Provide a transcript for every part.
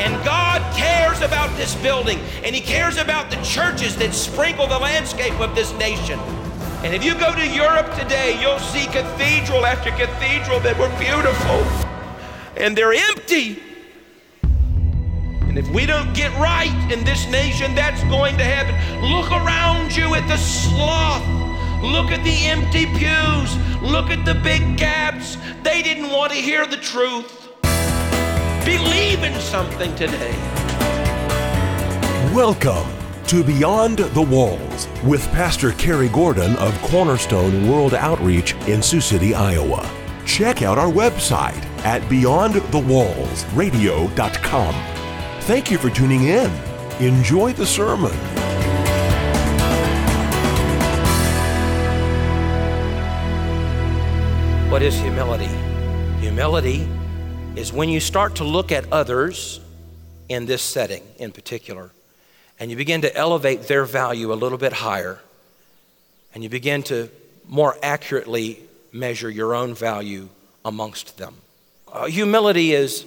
And God cares about this building, and He cares about the churches that sprinkle the landscape of this nation. And if you go to Europe today, you'll see cathedral after cathedral that were beautiful, and they're empty. And if we don't get right in this nation, that's going to happen. Look around you at the sloth. Look at the empty pews. Look at the big gaps. They didn't want to hear the truth. Believe in something today. Welcome to Beyond the Walls with Pastor Kerry Gordon of Cornerstone World Outreach in Sioux City, Iowa. Check out our website at beyondthewallsradio.com. Thank you for tuning in. Enjoy the sermon. What is humility? Humility is when you start to look at others in this setting in particular, and you begin to elevate their value a little bit higher, and you begin to more accurately measure your own value amongst them. Uh, humility is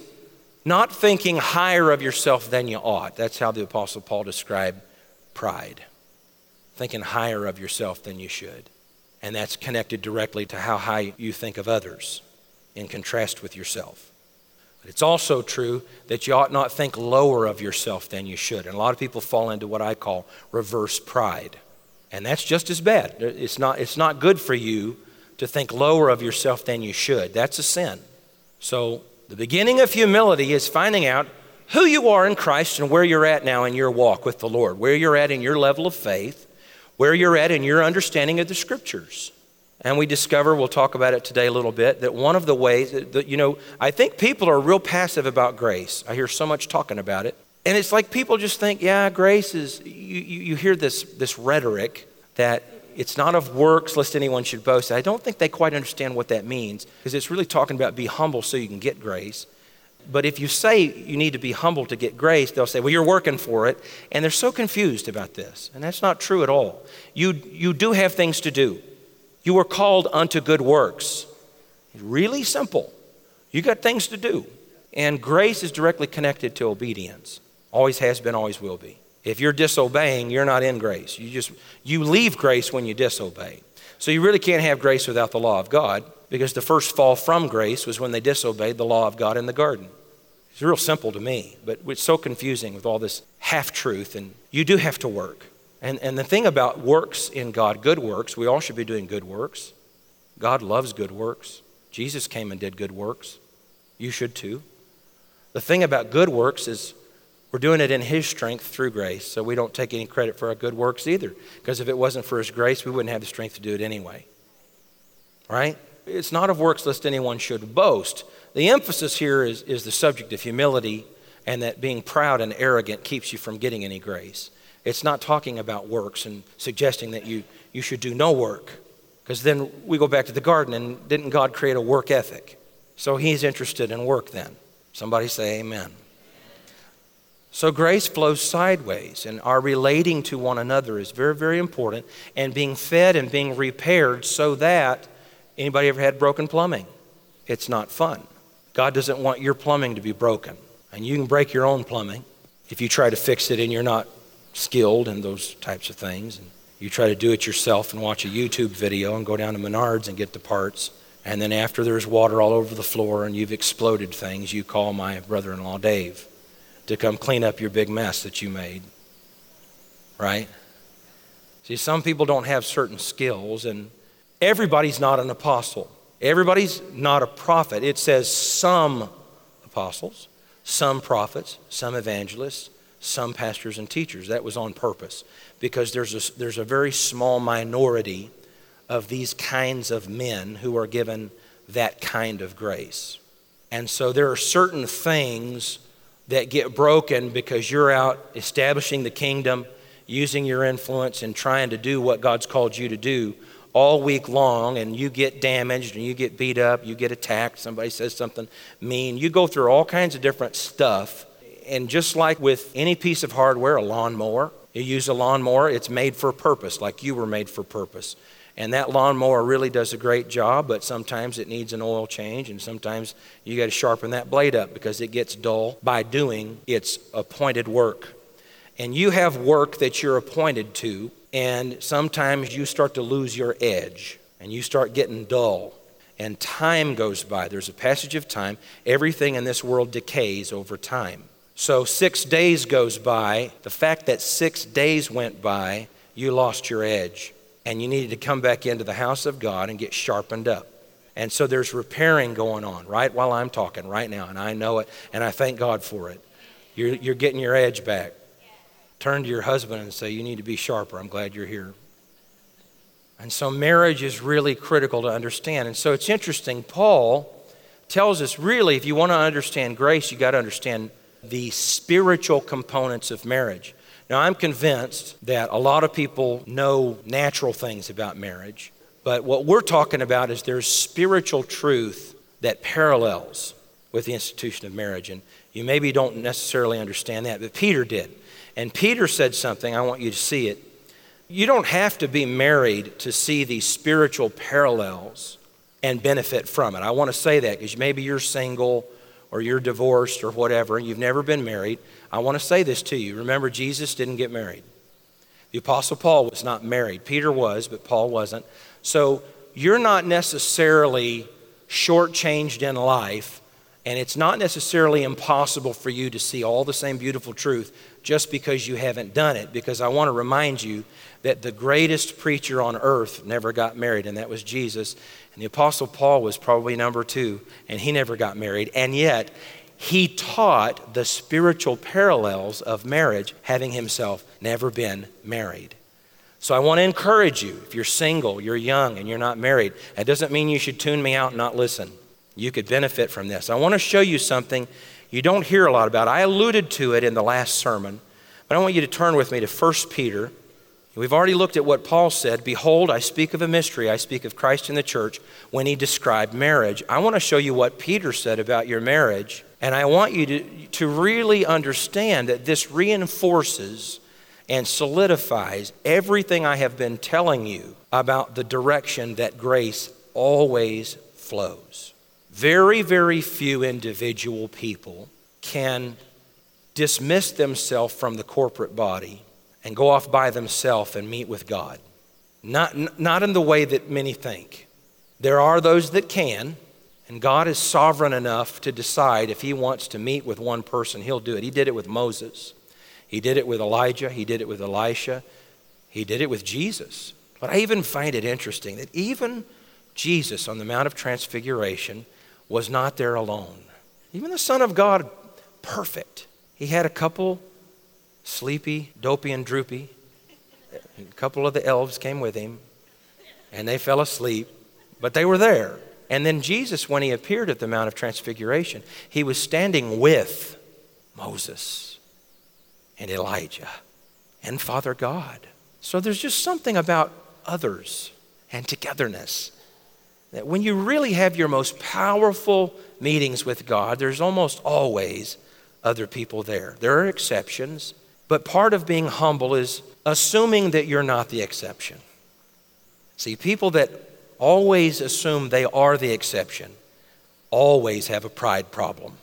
not thinking higher of yourself than you ought. That's how the Apostle Paul described pride. Thinking higher of yourself than you should. And that's connected directly to how high you think of others in contrast with yourself. But it's also true that you ought not think lower of yourself than you should. And a lot of people fall into what I call reverse pride. And that's just as bad. It's not, it's not good for you to think lower of yourself than you should. That's a sin. So, the beginning of humility is finding out who you are in Christ and where you're at now in your walk with the Lord, where you're at in your level of faith, where you're at in your understanding of the scriptures. And we discover, we'll talk about it today a little bit, that one of the ways that, you know, I think people are real passive about grace. I hear so much talking about it. And it's like people just think, yeah, grace is, you, you, you hear this, this rhetoric that it's not of works lest anyone should boast. I don't think they quite understand what that means because it's really talking about be humble so you can get grace. But if you say you need to be humble to get grace, they'll say, well, you're working for it. And they're so confused about this. And that's not true at all. You, you do have things to do. You were called unto good works. Really simple. You got things to do. And grace is directly connected to obedience. Always has been, always will be. If you're disobeying, you're not in grace. You just you leave grace when you disobey. So you really can't have grace without the law of God because the first fall from grace was when they disobeyed the law of God in the garden. It's real simple to me, but it's so confusing with all this half truth and you do have to work. And and the thing about works in God, good works, we all should be doing good works. God loves good works. Jesus came and did good works. You should too. The thing about good works is we're doing it in His strength through grace, so we don't take any credit for our good works either. Because if it wasn't for His grace, we wouldn't have the strength to do it anyway. Right? It's not of works lest anyone should boast. The emphasis here is, is the subject of humility and that being proud and arrogant keeps you from getting any grace. It's not talking about works and suggesting that you, you should do no work. Because then we go back to the garden, and didn't God create a work ethic? So He's interested in work then. Somebody say amen. So grace flows sideways, and our relating to one another is very, very important, and being fed and being repaired so that anybody ever had broken plumbing? It's not fun. God doesn't want your plumbing to be broken, and you can break your own plumbing if you try to fix it and you're not skilled in those types of things. And you try to do it yourself and watch a YouTube video and go down to Menards and get the parts. And then after there's water all over the floor and you've exploded things, you call my brother in law Dave to come clean up your big mess that you made. Right? See, some people don't have certain skills, and everybody's not an apostle. Everybody's not a prophet. It says some apostles, some prophets, some evangelists, some pastors and teachers. That was on purpose because there's a, there's a very small minority of these kinds of men who are given that kind of grace. And so there are certain things that get broken because you're out establishing the kingdom, using your influence, and trying to do what God's called you to do all week long, and you get damaged and you get beat up, you get attacked, somebody says something mean. You go through all kinds of different stuff. And just like with any piece of hardware, a lawnmower, you use a lawnmower, it's made for purpose, like you were made for purpose. And that lawnmower really does a great job, but sometimes it needs an oil change, and sometimes you got to sharpen that blade up because it gets dull by doing its appointed work. And you have work that you're appointed to, and sometimes you start to lose your edge and you start getting dull. And time goes by. There's a passage of time. Everything in this world decays over time. So, six days goes by. The fact that six days went by, you lost your edge and you needed to come back into the house of God and get sharpened up. And so there's repairing going on right while I'm talking right now, and I know it, and I thank God for it. You're, you're getting your edge back. Turn to your husband and say, You need to be sharper. I'm glad you're here. And so marriage is really critical to understand. And so it's interesting. Paul tells us really, if you want to understand grace, you got to understand the spiritual components of marriage. Now, I'm convinced that a lot of people know natural things about marriage, but what we're talking about is there's spiritual truth that parallels with the institution of marriage. And you maybe don't necessarily understand that, but Peter did. And Peter said something, I want you to see it. You don't have to be married to see these spiritual parallels and benefit from it. I want to say that because maybe you're single or you're divorced or whatever, and you've never been married, I want to say this to you. Remember, Jesus didn't get married. The Apostle Paul was not married. Peter was, but Paul wasn't. So you're not necessarily shortchanged in life, and it's not necessarily impossible for you to see all the same beautiful truth just because you haven't done it. Because I want to remind you that the greatest preacher on earth never got married, and that was Jesus. And the Apostle Paul was probably number two, and he never got married. And yet, he taught the spiritual parallels of marriage, having himself never been married. So I want to encourage you if you're single, you're young, and you're not married, that doesn't mean you should tune me out and not listen. You could benefit from this. I want to show you something you don't hear a lot about. I alluded to it in the last sermon, but I want you to turn with me to 1 Peter We've already looked at what Paul said. Behold, I speak of a mystery. I speak of Christ in the church when he described marriage. I want to show you what Peter said about your marriage. And I want you to, to really understand that this reinforces and solidifies everything I have been telling you about the direction that grace always flows. Very, very few individual people can dismiss themselves from the corporate body and go off by themselves and meet with God. Not, not in the way that many think. There are those that can, and God is sovereign enough to decide if He wants to meet with one person, He'll do it. He did it with Moses, He did it with Elijah, He did it with Elisha, He did it with Jesus. But I even find it interesting that even Jesus on the Mount of Transfiguration was not there alone. Even the Son of God, perfect. He had a couple sleepy, dopey, and droopy. A couple of the elves came with him, and they fell asleep, but they were there. And then Jesus, when he appeared at the Mount of Transfiguration, he was standing with Moses and Elijah and Father God. So there's just something about others and togetherness that when you really have your most powerful meetings with God, there's almost always other people there. There are exceptions, but part of being humble is assuming that you're not the exception. See, people that always assume they are the exception always have a pride problem.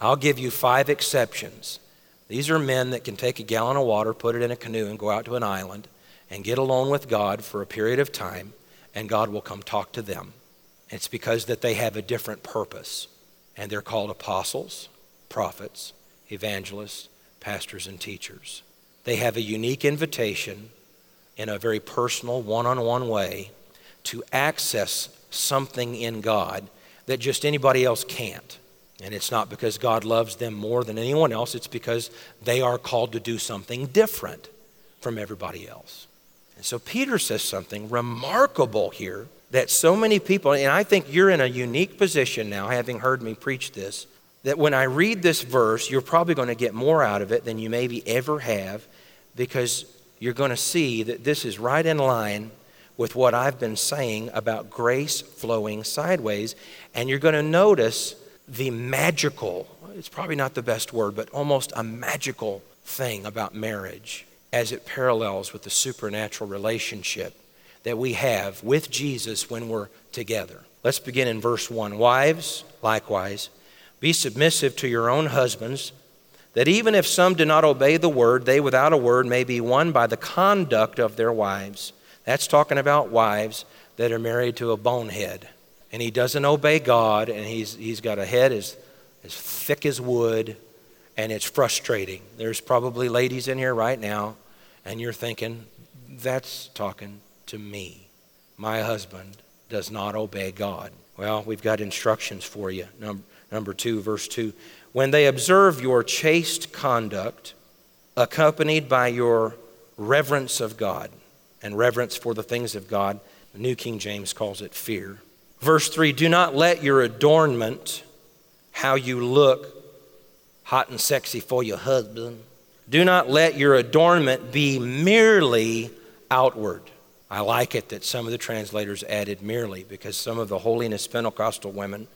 I'll give you five exceptions. These are men that can take a gallon of water, put it in a canoe, and go out to an island and get alone with God for a period of time, and God will come talk to them. It's because that they have a different purpose, and they're called apostles, prophets, evangelists, pastors and teachers. They have a unique invitation in a very personal, one on one way to access something in God that just anybody else can't. And it's not because God loves them more than anyone else, it's because they are called to do something different from everybody else. And so Peter says something remarkable here that so many people, and I think you're in a unique position now, having heard me preach this, that when I read this verse, you're probably going to get more out of it than you maybe ever have because you're going to see that this is right in line with what I've been saying about grace flowing sideways. And you're going to notice the magical, it's probably not the best word, but almost a magical thing about marriage as it parallels with the supernatural relationship that we have with Jesus when we're together. Let's begin in verse 1. Wives, likewise, be submissive to your own husbands, that even if some do not obey the word, they without a word may be won by the conduct of their wives. That's talking about wives that are married to a bonehead. And he doesn't obey God, and he's, he's got a head as, as thick as wood, and it's frustrating. There's probably ladies in here right now, and you're thinking, that's talking to me. My husband does not obey God. Well, we've got instructions for you. Number, number two, verse two. When they observe your chaste conduct, accompanied by your reverence of God, and reverence for the things of God, the New King James calls it fear. Verse 3 Do not let your adornment, how you look hot and sexy for your husband, do not let your adornment be merely outward. I like it that some of the translators added merely because some of the holiness Pentecostal women,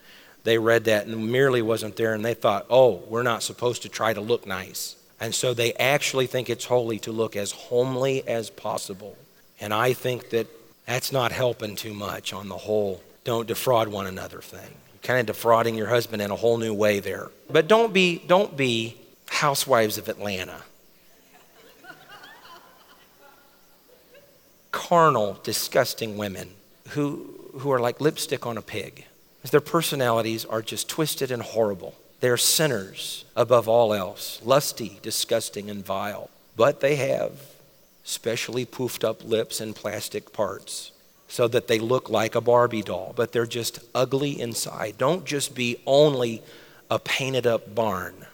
they read that and merely wasn't there and they thought, oh, we're not supposed to try to look nice. And so they actually think it's holy to look as homely as possible. And I think that that's not helping too much on the whole don't defraud one another thing. Kind of defrauding your husband in a whole new way there. But don't be, don't be housewives of Atlanta. carnal, disgusting women who, who are like lipstick on a pig. Their personalities are just twisted and horrible. They're sinners above all else, lusty, disgusting, and vile. But they have specially poofed up lips and plastic parts so that they look like a Barbie doll, but they're just ugly inside. Don't just be only a painted up barn.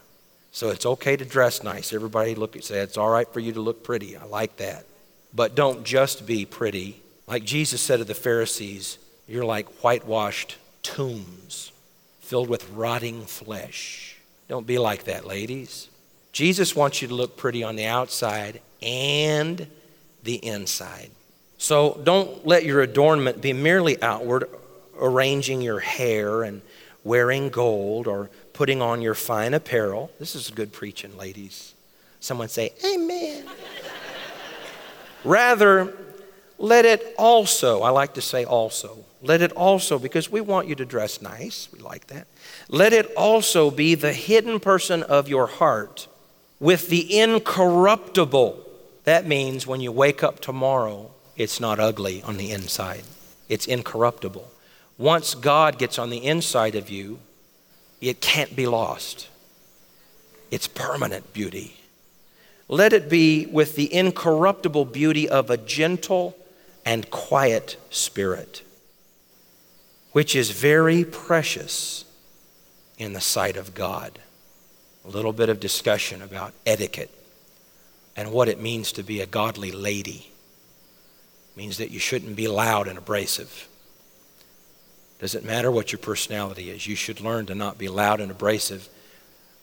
So it's okay to dress nice. Everybody look say it's all right for you to look pretty. I like that. But don't just be pretty. Like Jesus said to the Pharisees, you're like whitewashed tombs filled with rotting flesh. Don't be like that, ladies. Jesus wants you to look pretty on the outside and the inside. So don't let your adornment be merely outward, arranging your hair and wearing gold or putting on your fine apparel. This is good preaching, ladies. Someone say, Amen. Rather, let it also, I like to say also, let it also, because we want you to dress nice, we like that. Let it also be the hidden person of your heart with the incorruptible. That means when you wake up tomorrow, it's not ugly on the inside, it's incorruptible. Once God gets on the inside of you, it can't be lost. It's permanent beauty. Let it be with the incorruptible beauty of a gentle and quiet spirit, which is very precious in the sight of God. A little bit of discussion about etiquette and what it means to be a godly lady. Means that you shouldn't be loud and abrasive. Doesn't matter what your personality is, you should learn to not be loud and abrasive.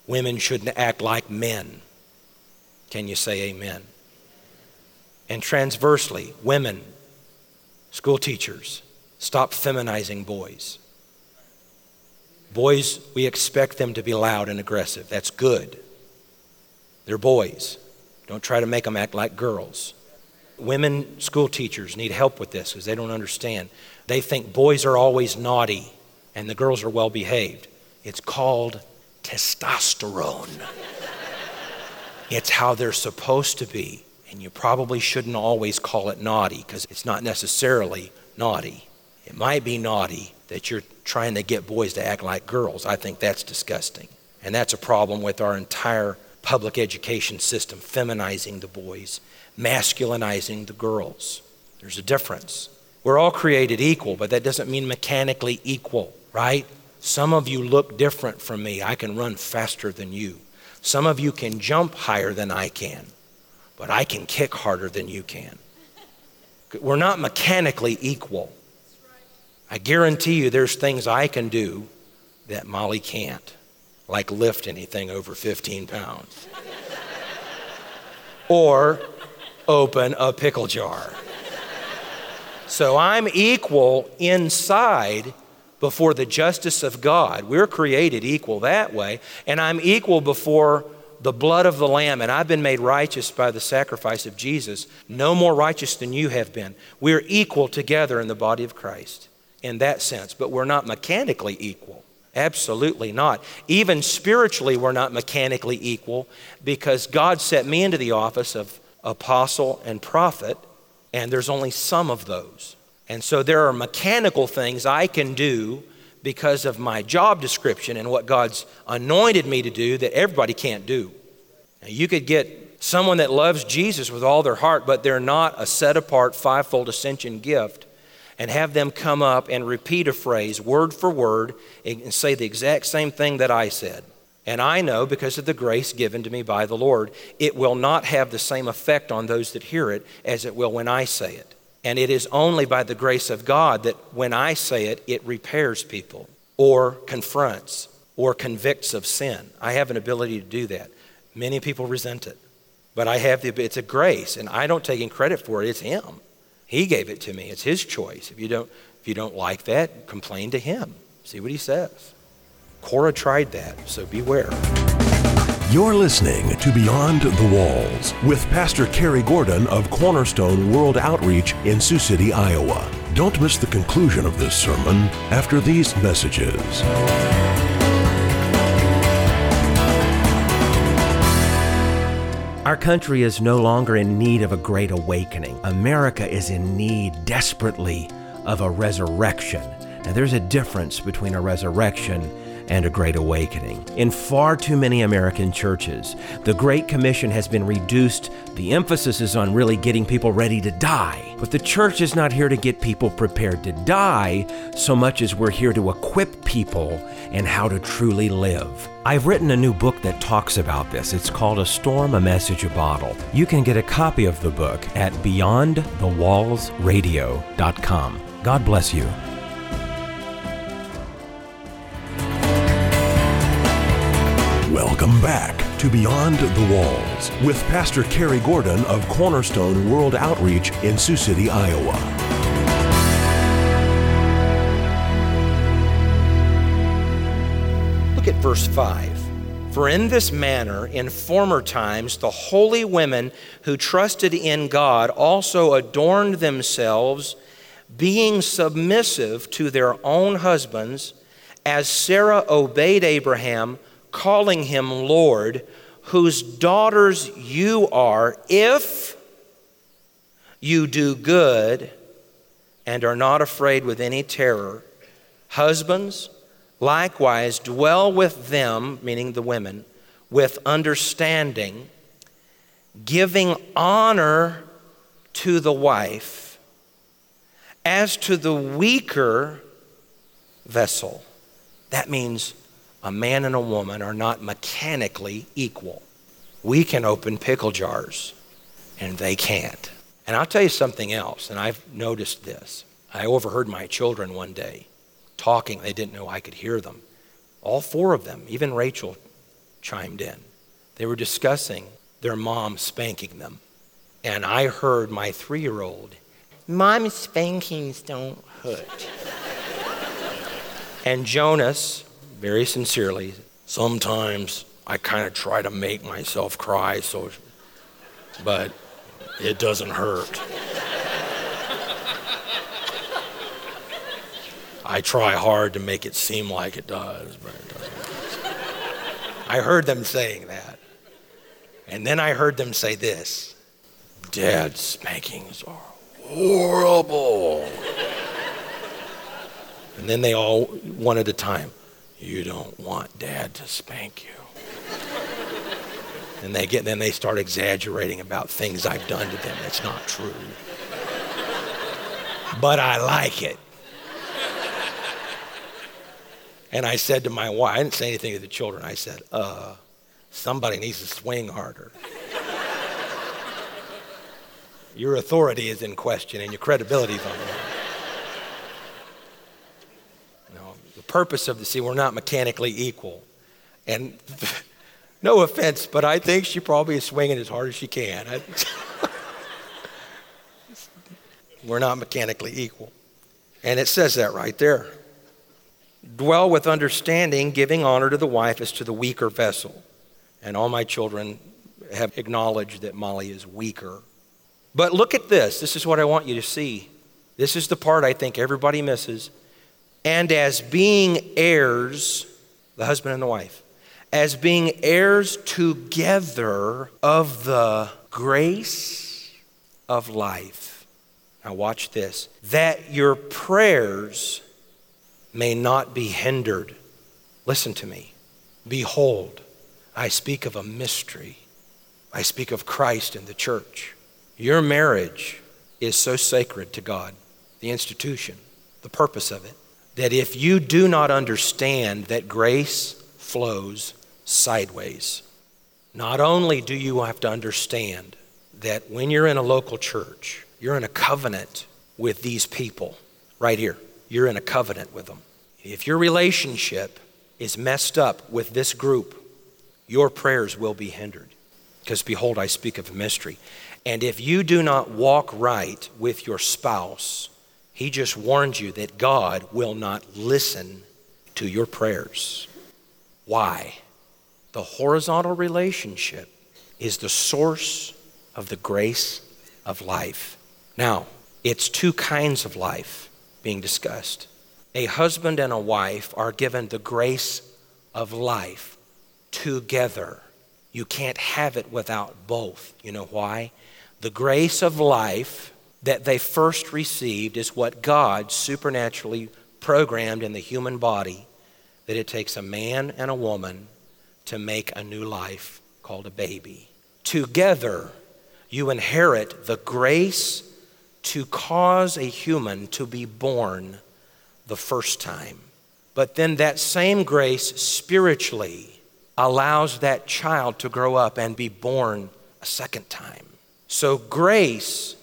Women shouldn't act like men. Can you say amen? And transversely, women, school teachers, stop feminizing boys. Boys, we expect them to be loud and aggressive. That's good. They're boys. Don't try to make them act like girls. Women school teachers need help with this because they don't understand. They think boys are always naughty and the girls are well behaved. It's called testosterone. It's how they're supposed to be. And you probably shouldn't always call it naughty because it's not necessarily naughty. It might be naughty that you're trying to get boys to act like girls. I think that's disgusting. And that's a problem with our entire public education system, feminizing the boys, masculinizing the girls. There's a difference. We're all created equal, but that doesn't mean mechanically equal, right? Some of you look different from me. I can run faster than you. Some of you can jump higher than I can, but I can kick harder than you can. We're not mechanically equal. I guarantee you there's things I can do that Molly can't, like lift anything over 15 pounds or open a pickle jar. So I'm equal inside before the justice of God. We're created equal that way. And I'm equal before the blood of the Lamb, and I've been made righteous by the sacrifice of Jesus, no more righteous than you have been. We're equal together in the body of Christ in that sense, but we're not mechanically equal. Absolutely not. Even spiritually, we're not mechanically equal because God set me into the office of apostle and prophet, and there's only some of those. And so there are mechanical things I can do because of my job description and what God's anointed me to do that everybody can't do. Now, you could get someone that loves Jesus with all their heart, but they're not a set apart fivefold ascension gift, and have them come up and repeat a phrase word for word and say the exact same thing that I said. And I know because of the grace given to me by the Lord, it will not have the same effect on those that hear it as it will when I say it. And it is only by the grace of God that when I say it, it repairs people or confronts or convicts of sin. I have an ability to do that. Many people resent it, but I have the it's a grace, and I don't take any credit for it. It's Him. He gave it to me. It's His choice. If you don't, if you don't like that, complain to Him. See what He says. Korah tried that, so beware. You're listening to Beyond the Walls with Pastor Kerry Gordon of Cornerstone World Outreach in Sioux City, Iowa. Don't miss the conclusion of this sermon after these messages. Our country is no longer in need of a great awakening. America is in need desperately of a resurrection. Now, there's a difference between a resurrection and a great awakening. In far too many American churches, the Great Commission has been reduced. The emphasis is on really getting people ready to die. But the church is not here to get people prepared to die so much as we're here to equip people in how to truly live. I've written a new book that talks about this. It's called A Storm, a Message, a Bottle. You can get a copy of the book at beyondthewallsradio.com. God bless you. Welcome back to Beyond the Walls with Pastor Kerry Gordon of Cornerstone World Outreach in Sioux City, Iowa. Look at verse 5. For in this manner, in former times, the holy women who trusted in God also adorned themselves, being submissive to their own husbands, as Sarah obeyed Abraham calling him Lord, whose daughters you are, if you do good and are not afraid with any terror. Husbands, likewise, dwell with them, meaning the women, with understanding, giving honor to the wife as to the weaker vessel. That means a man and a woman are not mechanically equal. We can open pickle jars, and they can't. And I'll tell you something else, and I've noticed this. I overheard my children one day talking. They didn't know I could hear them. All four of them, even Rachel, chimed in. They were discussing their mom spanking them. And I heard my three year old, Mom spankings don't hurt. and Jonas, very sincerely, sometimes I kind of try to make myself cry, so, but it doesn't hurt. I try hard to make it seem like it does, but it doesn't. I heard them saying that. And then I heard them say this Dad's spankings are horrible. and then they all, one at a time, you don't want dad to spank you. and they get then they start exaggerating about things I've done to them. That's not true. but I like it. And I said to my wife, I didn't say anything to the children. I said, uh, somebody needs to swing harder. your authority is in question and your credibility is on the line. Purpose of the scene. We're not mechanically equal. And no offense, but I think she probably is swinging as hard as she can. We're not mechanically equal. And it says that right there. Dwell with understanding, giving honor to the wife as to the weaker vessel. And all my children have acknowledged that Molly is weaker. But look at this. This is what I want you to see. This is the part I think everybody misses. And as being heirs, the husband and the wife, as being heirs together of the grace of life. Now, watch this that your prayers may not be hindered. Listen to me. Behold, I speak of a mystery. I speak of Christ and the church. Your marriage is so sacred to God, the institution, the purpose of it, that if you do not understand that grace flows sideways, not only do you have to understand that when you're in a local church, you're in a covenant with these people right here. You're in a covenant with them. If your relationship is messed up with this group, your prayers will be hindered. Because behold, I speak of a mystery. And if you do not walk right with your spouse, he just warned you that God will not listen to your prayers. Why? The horizontal relationship is the source of the grace of life. Now, it's two kinds of life being discussed. A husband and a wife are given the grace of life together. You can't have it without both. You know why? The grace of life that they first received is what God supernaturally programmed in the human body that it takes a man and a woman to make a new life called a baby. Together, you inherit the grace to cause a human to be born the first time. But then that same grace spiritually allows that child to grow up and be born a second time. So, grace,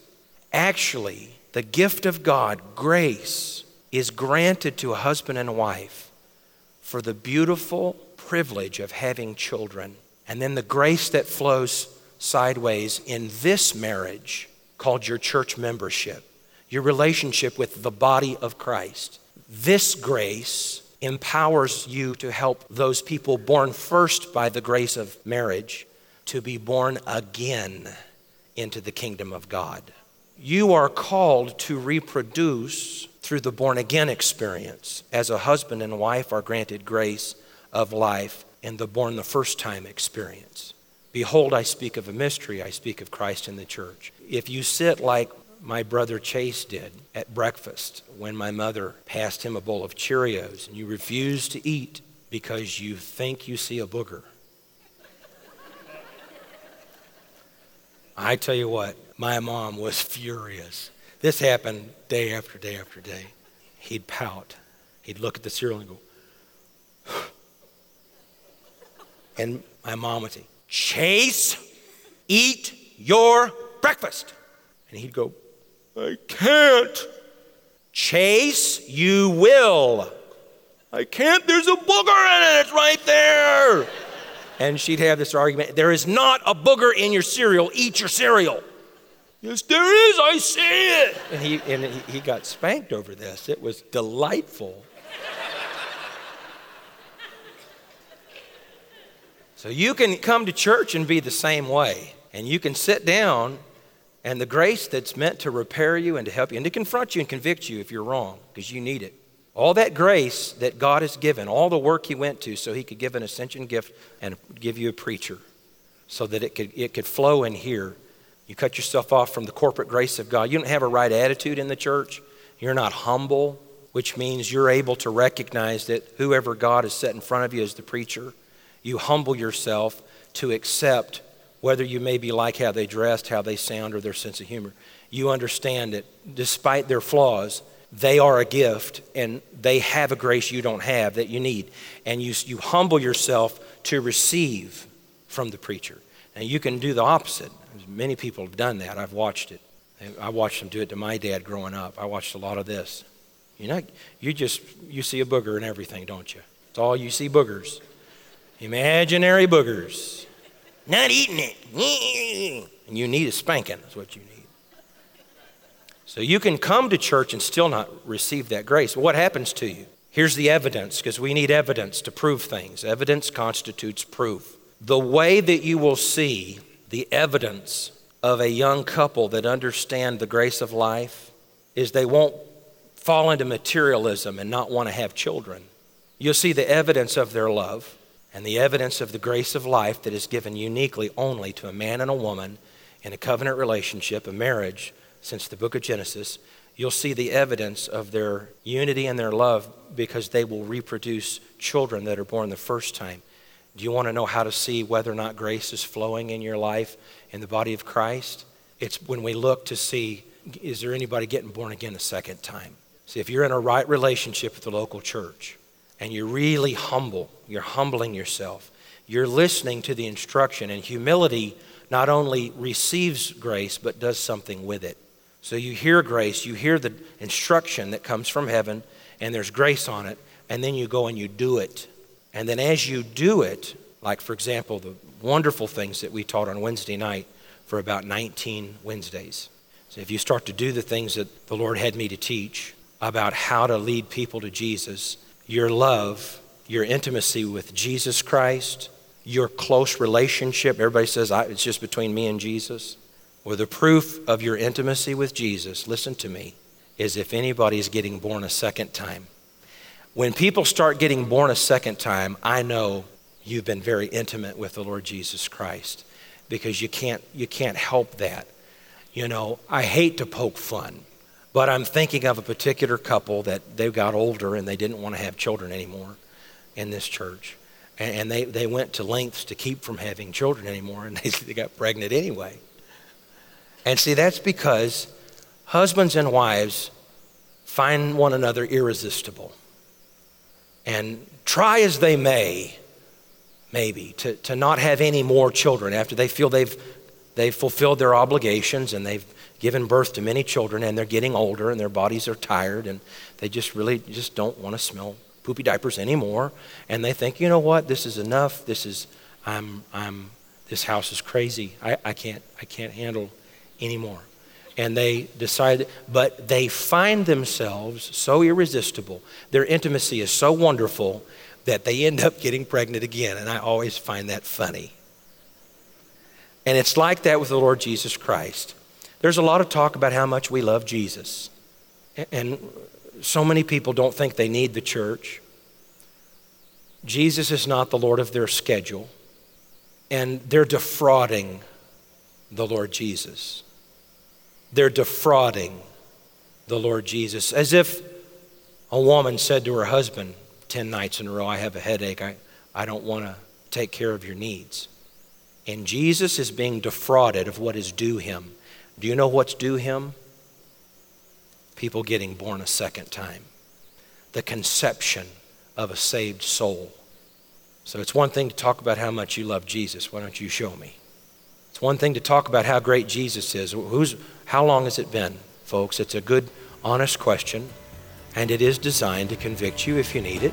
actually, the gift of God, grace, is granted to a husband and a wife for the beautiful privilege of having children. And then the grace that flows sideways in this marriage called your church membership, your relationship with the body of Christ. This grace empowers you to help those people born first by the grace of marriage to be born again into the kingdom of God. You are called to reproduce through the born again experience as a husband and wife are granted grace of life in the born the first time experience. Behold, I speak of a mystery. I speak of Christ in the church. If you sit like my brother Chase did at breakfast when my mother passed him a bowl of Cheerios and you refuse to eat because you think you see a booger. I tell you what, my mom was furious. This happened day after day after day. He'd pout. He'd look at the cereal and go, and my mom would say, Chase, eat your breakfast. And he'd go, I can't. Chase, you will. I can't. There's a booger in it. It's right there. And she'd have this argument there is not a booger in your cereal. Eat your cereal. Yes, there is. I see it. And he, and he, he got spanked over this. It was delightful. So you can come to church and be the same way. And you can sit down, and the grace that's meant to repair you and to help you and to confront you and convict you if you're wrong, because you need it. All that grace that God has given, all the work He went to so He could give an ascension gift and give you a preacher so that it could, it could flow in here. You cut yourself off from the corporate grace of God. You don't have a right attitude in the church. You're not humble, which means you're able to recognize that whoever God has set in front of you as the preacher you humble yourself to accept whether you maybe like how they dressed, how they sound, or their sense of humor. You understand that despite their flaws, they are a gift and they have a grace you don't have that you need. And you, you humble yourself to receive from the preacher. And you can do the opposite. Many people have done that. I've watched it. I watched them do it to my dad growing up. I watched a lot of this. You know, you just you see a booger and everything, don't you? It's all you see boogers. Imaginary boogers. Not eating it. And you need a spanking, that's what you need. So you can come to church and still not receive that grace. What happens to you? Here's the evidence, because we need evidence to prove things. Evidence constitutes proof. The way that you will see the evidence of a young couple that understand the grace of life is they won't fall into materialism and not want to have children. You'll see the evidence of their love and the evidence of the grace of life that is given uniquely only to a man and a woman in a covenant relationship, a marriage, since the book of Genesis. You'll see the evidence of their unity and their love because they will reproduce children that are born the first time. Do you want to know how to see whether or not grace is flowing in your life in the body of Christ? It's when we look to see is there anybody getting born again a second time? See, if you're in a right relationship with the local church and you're really humble, you're humbling yourself, you're listening to the instruction, and humility not only receives grace but does something with it. So you hear grace, you hear the instruction that comes from heaven, and there's grace on it, and then you go and you do it. And then as you do it, like for example, the wonderful things that we taught on Wednesday night for about 19 Wednesdays. So if you start to do the things that the Lord had me to teach about how to lead people to Jesus, your love, your intimacy with Jesus Christ, your close relationship, everybody says it's just between me and Jesus. Well, the proof of your intimacy with Jesus, listen to me, is if anybody is getting born a second time. When people start getting born a second time, I know you've been very intimate with the Lord Jesus Christ because you can't, you can't help that. You know, I hate to poke fun, but I'm thinking of a particular couple that they got older and they didn't want to have children anymore in this church. And they, they went to lengths to keep from having children anymore, and they, they got pregnant anyway. And see, that's because husbands and wives find one another irresistible. And try as they may, maybe, to, to not have any more children after they feel they've, they've fulfilled their obligations and they've given birth to many children and they're getting older and their bodies are tired and they just really just don't want to smell poopy diapers anymore. And they think, you know what, this is enough. This is, I'm, I'm, this house is crazy. I, I, can't, I can't handle anymore. And they decide, but they find themselves so irresistible, their intimacy is so wonderful that they end up getting pregnant again. And I always find that funny. And it's like that with the Lord Jesus Christ. There's a lot of talk about how much we love Jesus. And so many people don't think they need the church. Jesus is not the Lord of their schedule. And they're defrauding the Lord Jesus they're defrauding the Lord Jesus. As if a woman said to her husband 10 nights in a row, I have a headache, I, I don't want to take care of your needs. And Jesus is being defrauded of what is due him. Do you know what's due him? People getting born a second time, the conception of a saved soul. So it's one thing to talk about how much you love Jesus. Why don't you show me? It's one thing to talk about how great Jesus is. Who's, how long has it been, folks? It's a good, honest question, and it is designed to convict you if you need it.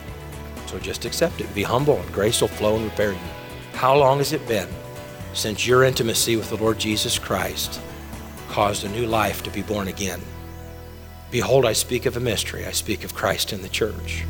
So just accept it. Be humble, and grace will flow and repair you. How long has it been since your intimacy with the Lord Jesus Christ caused a new life to be born again? Behold, I speak of a mystery. I speak of Christ in the church.